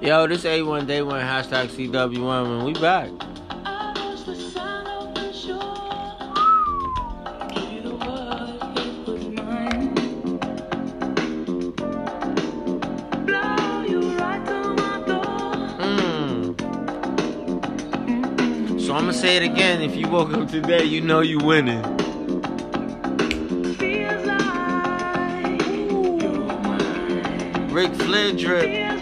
Yo, this A1 Day 1 hashtag CW1 when we back. Mm. So I'm gonna say it again. If you woke up today, you know you winning. Ric Flair drip.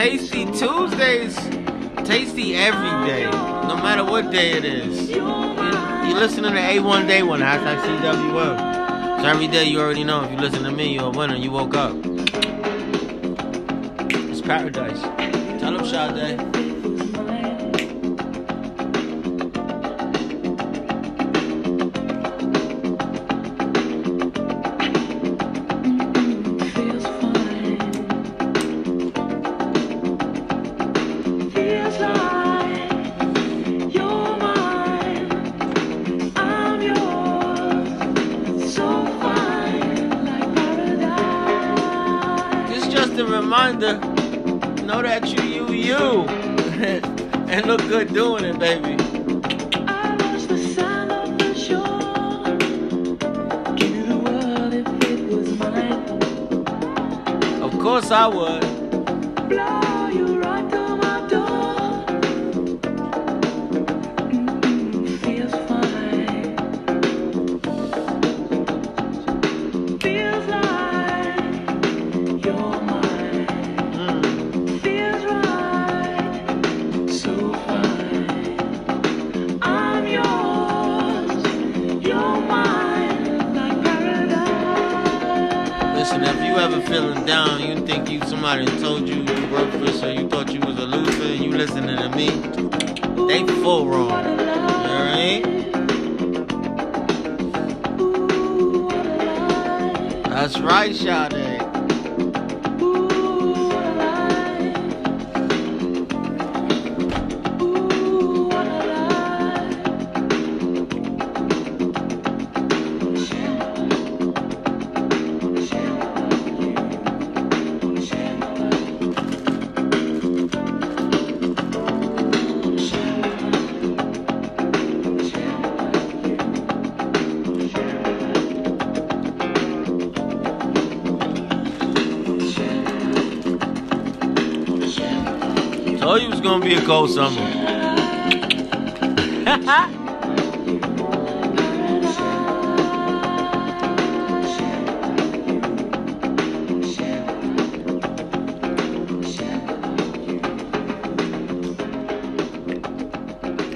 Tasty Tuesdays. Tasty every day, no matter what day it is. You, you listening to A1 Day 1, hashtag CWM. So every day you already know if you listen to me, you're a winner. You woke up. It's paradise. Tell them Sade. Reminder. Know that you, you, you. and look good doing it, baby. Of course I would. Listen, if you ever feeling down, you think you somebody told you you worthless or you thought you was a loser and you listening to me, they full wrong. Mean? That's right, Sade. Told you it was gonna be a cold summer.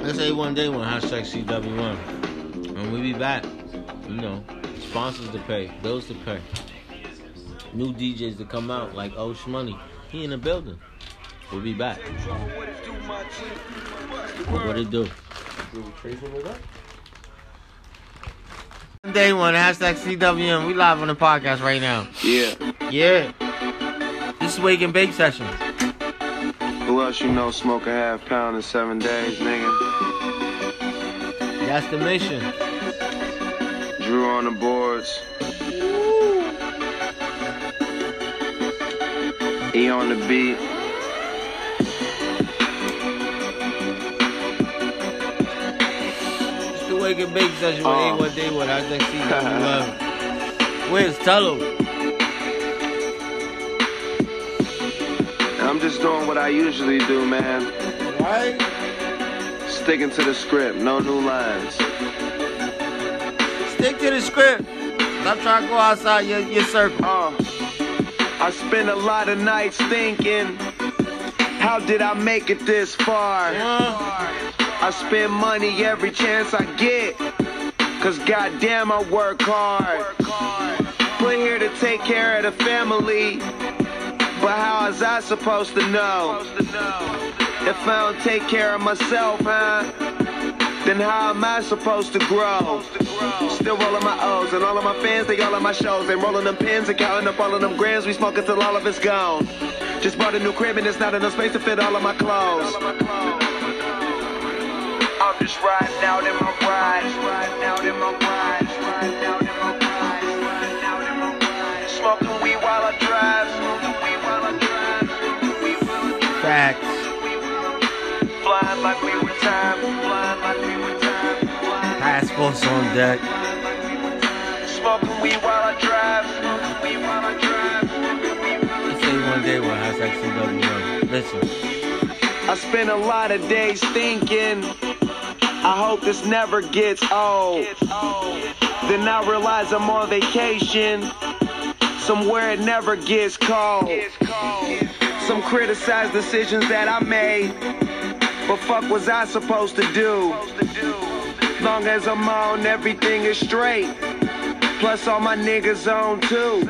Let's say one day one hashtag CW1. And we be back. You know, sponsors to pay, bills to pay. New DJs to come out like Osh Money. He in the building. We'll be back. What it do? Day one, hashtag CWM. We live on the podcast right now. Yeah. Yeah. This is Wake and Bake Session. Who else you know smoke a half pound in seven days, nigga? That's the mission. Drew on the boards. E on the beat. It's the Wake and Bake Session with. A1 Day one, hashtag CWM. Where's Tell? And I'm just doing what I usually do, man. Right? Sticking to the script, no new lines. Stick to the script. Stop trying to go outside your, your circle. Uh, I spend a lot of nights thinking, how did I make it this far? Uh, I spend money every chance I get. Cause goddamn, I work hard. Put here to take care of the family. But how is I supposed to know? If I don't take care of myself, huh? Then how am I supposed to grow? Still rolling my O's and all of my fans, they all on my shows. They rolling them pins and counting up all of them grams. We smoking till all of it's gone. Just bought a new crib and it's not enough space to fit all of my clothes. Just riding out in my ride. Riding out in my ride. Riding out in my ride. Riding out in my ride. Smoking weed while I drive. Smoking weed while I drive. Facts. Flying like we were time. Flying like we were time. Passports on deck. Smoking weed while I drive. Smoking weed while I drive. It's A1 Day One, hashtag CW1. Listen. I spend a lot of days thinking. I hope this never gets old. Then I realize I'm on vacation. Somewhere it never gets cold. Some criticize decisions that I made. But fuck was I supposed to do? Long as I'm on, everything is straight. Plus all my niggas on too.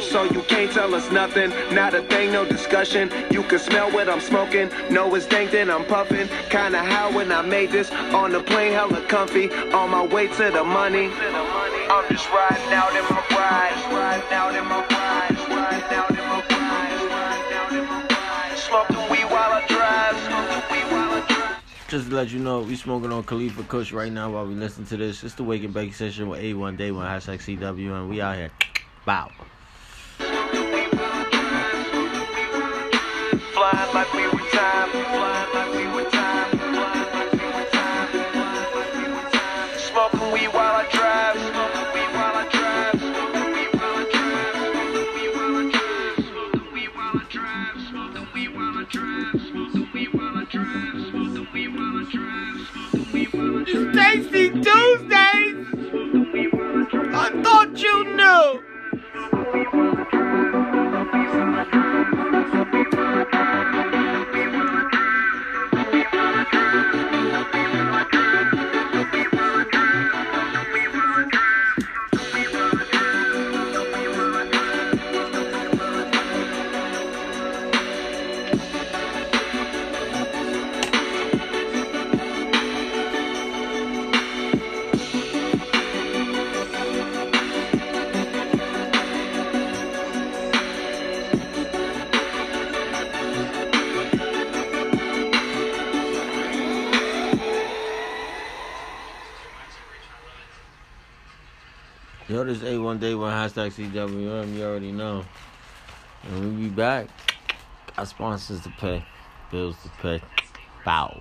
So you can't tell us nothing, not a thing, no discussion. You can smell what I'm smoking, know it's dank then I'm puffing. Kinda how when I made this on the plane, hella comfy, on my way to the money. I'm just riding out Just to let you know, we smoking on Khalifa Kush right now while we listen to this. It's the Wake and Bake session with A1 Day One, hashtag CW, and we out here. Bow. Like we were time, like Yo, this A1 Day One, hashtag CWM, you already know. And we be back. Got sponsors to pay, bills to pay. Bow.